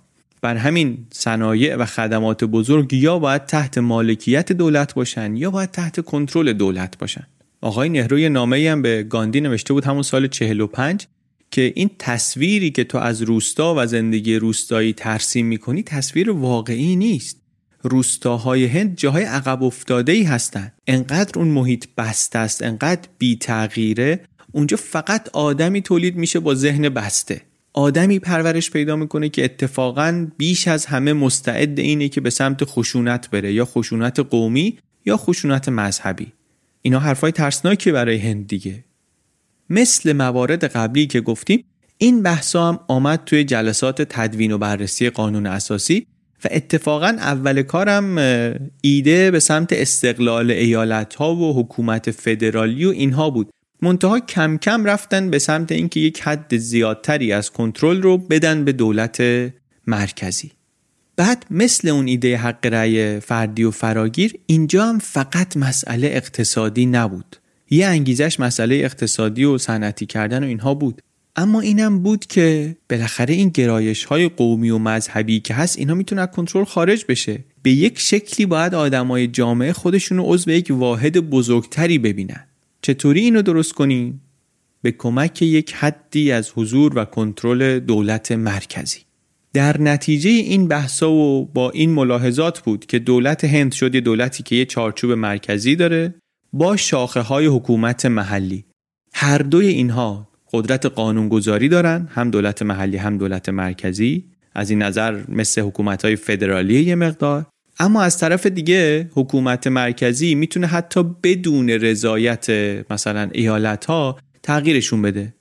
بر همین صنایع و خدمات بزرگ یا باید تحت مالکیت دولت باشن یا باید تحت کنترل دولت باشن. آقای نهروی نامه هم به گاندی نوشته بود همون سال 45 که این تصویری که تو از روستا و زندگی روستایی ترسیم می‌کنی تصویر واقعی نیست. روستاهای هند جاهای عقب افتاده ای هستند انقدر اون محیط بسته است انقدر بی تغییره اونجا فقط آدمی تولید میشه با ذهن بسته. آدمی پرورش پیدا می‌کنه که اتفاقا بیش از همه مستعد اینه که به سمت خشونت بره یا خشونت قومی یا خشونت مذهبی. اینا حرفای ترسناکی برای هند دیگه. مثل موارد قبلی که گفتیم این بحثا هم آمد توی جلسات تدوین و بررسی قانون اساسی و اتفاقا اول کارم ایده به سمت استقلال ایالت ها و حکومت فدرالی و اینها بود. منتها کم کم رفتن به سمت اینکه یک حد زیادتری از کنترل رو بدن به دولت مرکزی. بعد مثل اون ایده حق رأی فردی و فراگیر اینجا هم فقط مسئله اقتصادی نبود. یه انگیزش مسئله اقتصادی و صنعتی کردن و اینها بود. اما اینم بود که بالاخره این گرایش های قومی و مذهبی که هست اینا می‌تونه از کنترل خارج بشه. به یک شکلی باید آدمای جامعه خودشون رو عضو یک واحد بزرگتری ببینن. چطوری اینو درست کنیم به کمک یک حدی از حضور و کنترل دولت مرکزی. در نتیجه این بحثا و با این ملاحظات بود که دولت هند شد یه دولتی که یه چارچوب مرکزی داره با شاخه های حکومت محلی. هر دوی اینها قدرت قانونگذاری دارن هم دولت محلی هم دولت مرکزی. از این نظر مثل حکومت های فدرالی یه مقدار. اما از طرف دیگه حکومت مرکزی می‌تونه حتی بدون رضایت مثلا ایالت ها تغییرشون بده.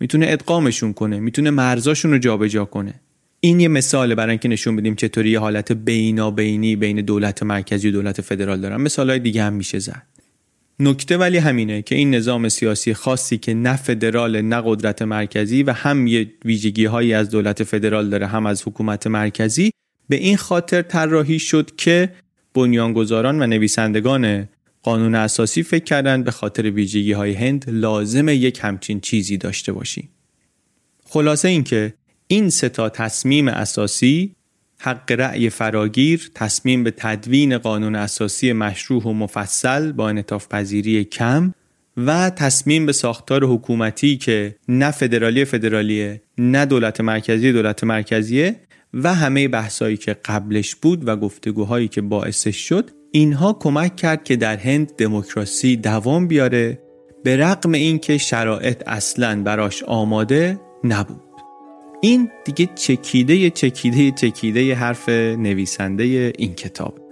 می‌تونه ادغامشون کنه می‌تونه مرزاشون رو جابجا کنه. این یه مثال برای اینکه نشون بدیم چطوری یه حالت بینابینی بین دولت مرکزی و دولت فدرال دارن. مثال های دیگه هم میشه زد. نکته ولی همینه که این نظام سیاسی خاصی که نه فدرال نه قدرت مرکزی و هم یه ویژگی هایی از دولت فدرال داره هم از حکومت مرکزی به این خاطر طراحی شد که بنیانگذاران و نویسندگان قانون اساسی فکر کردند به خاطر ویژگی های هند لازم یک همچین چیزی داشته باشیم. خلاصه اینکه این سه تا تصمیم اساسی حق رأی فراگیر، تصمیم به تدوین قانون اساسی مشروع و مفصل با انطاف پذیری کم و تصمیم به ساختار حکومتی که نه فدرالی فدرالیه نه دولت مرکزی دولت مرکزیه و همه بحثایی که قبلش بود و گفتگوهایی که باعثش شد اینها کمک کرد که در هند دموکراسی دوام بیاره به رغم اینکه شرایط اصلا براش آماده نبود. این دیگه چکیده چکیده چکیده حرف نویسنده این کتاب.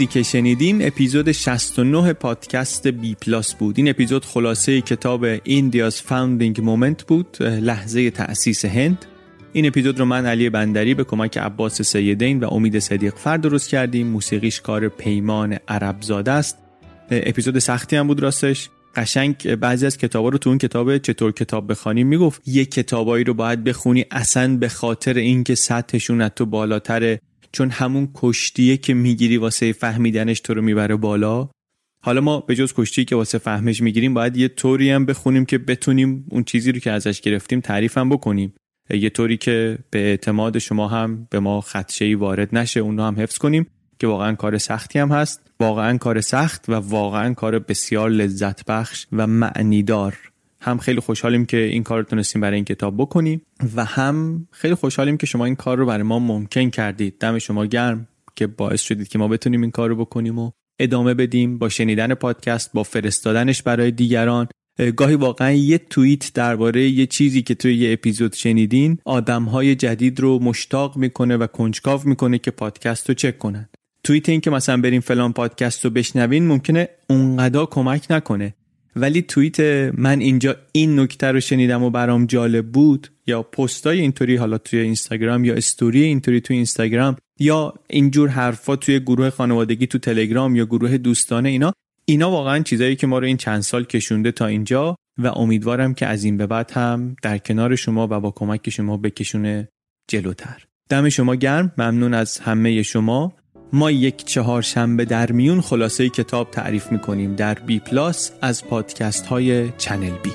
چیزی که شنیدیم اپیزود 69 پادکست بی پلاس بود. این اپیزود خلاصه کتاب India's Founding Moment بود لحظه تأسیس هند. این اپیزود رو من علی بندری به کمک عباس سیدین و امید صدیق فر درست کردیم. موسیقیش کار پیمان عرب زاده است. اپیزود سختی هم بود راستش. قشنگ بعضی از کتابا رو تو اون کتاب چطور کتاب بخوانی می‌گفت یه کتابایی رو باید بخونی اصلا به خاطر اینکه سطحشون از تو بالاتره. چون همون کشتیه که می‌گیری واسه فهمیدنش تو رو می‌بره بالا. حالا ما به جز کشتی که واسه فهمش می‌گیریم باید یه طوری هم بخونیم که بتونیم اون چیزی رو که ازش گرفتیم تعریف هم بکنیم. یه طوری که به اعتماد شما هم به ما خدشه وارد نشه اون رو هم حفظ کنیم که واقعا کار سختی هم هست. واقعا کار سخت و واقعا کار بسیار لذت بخش و معنیدار. هم خیلی خوشحالیم که این کار رو تونستیم برای این کتاب بکنیم و هم خیلی خوشحالیم که شما این کار رو برای ما ممکن کردید. دم شما گرم که باعث شدید که ما بتونیم این کار رو بکنیم و ادامه بدیم با شنیدن پادکست با فرستادنش برای دیگران. گاهی واقعا یه توییت درباره یه چیزی که توی یه اپیزود شنیدین آدمهای جدید رو مشتاق می‌کنه و کنجکاو می‌کنه که پادکست رو چک کنن. توییت این که مثلا بریم فلان پادکست رو بشنوین ممکنه اونقدر کمک نکنه. ولی توییت من اینجا این نکته رو شنیدم و برام جالب بود یا پستای اینطوری حالا توی اینستاگرام یا استوری اینطوری توی اینستاگرام یا اینجور حرفا توی گروه خانوادگی تو تلگرام یا گروه دوستانه اینا اینا واقعا چیزایی که ما رو این چند سال کشونده تا اینجا و امیدوارم که از این به بعد هم در کنار شما و با کمک شما بکشونه جلوتر. دم شما گرم. ممنون از همه شما. ما یک چهارشنبه در میون خلاصه کتاب تعریف می‌کنیم در بی پلاس از پادکست های چنل بی.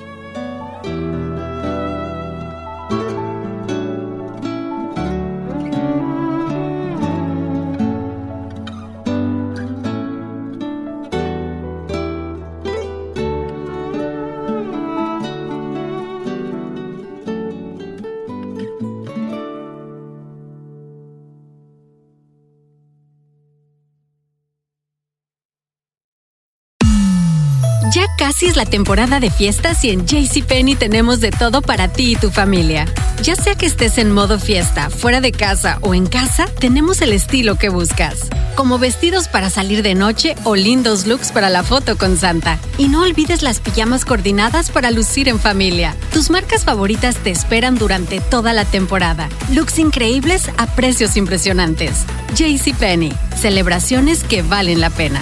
Casi es la temporada de fiestas y en JCPenney tenemos de todo para ti y tu familia. Ya sea que estés en modo fiesta, fuera de casa o en casa, tenemos el estilo que buscas. Como vestidos para salir de noche o lindos looks para la foto con Santa. Y no olvides las pijamas coordinadas para lucir en familia. Tus marcas favoritas te esperan durante toda la temporada. Looks increíbles a precios impresionantes. JCPenney. Celebraciones que valen la pena.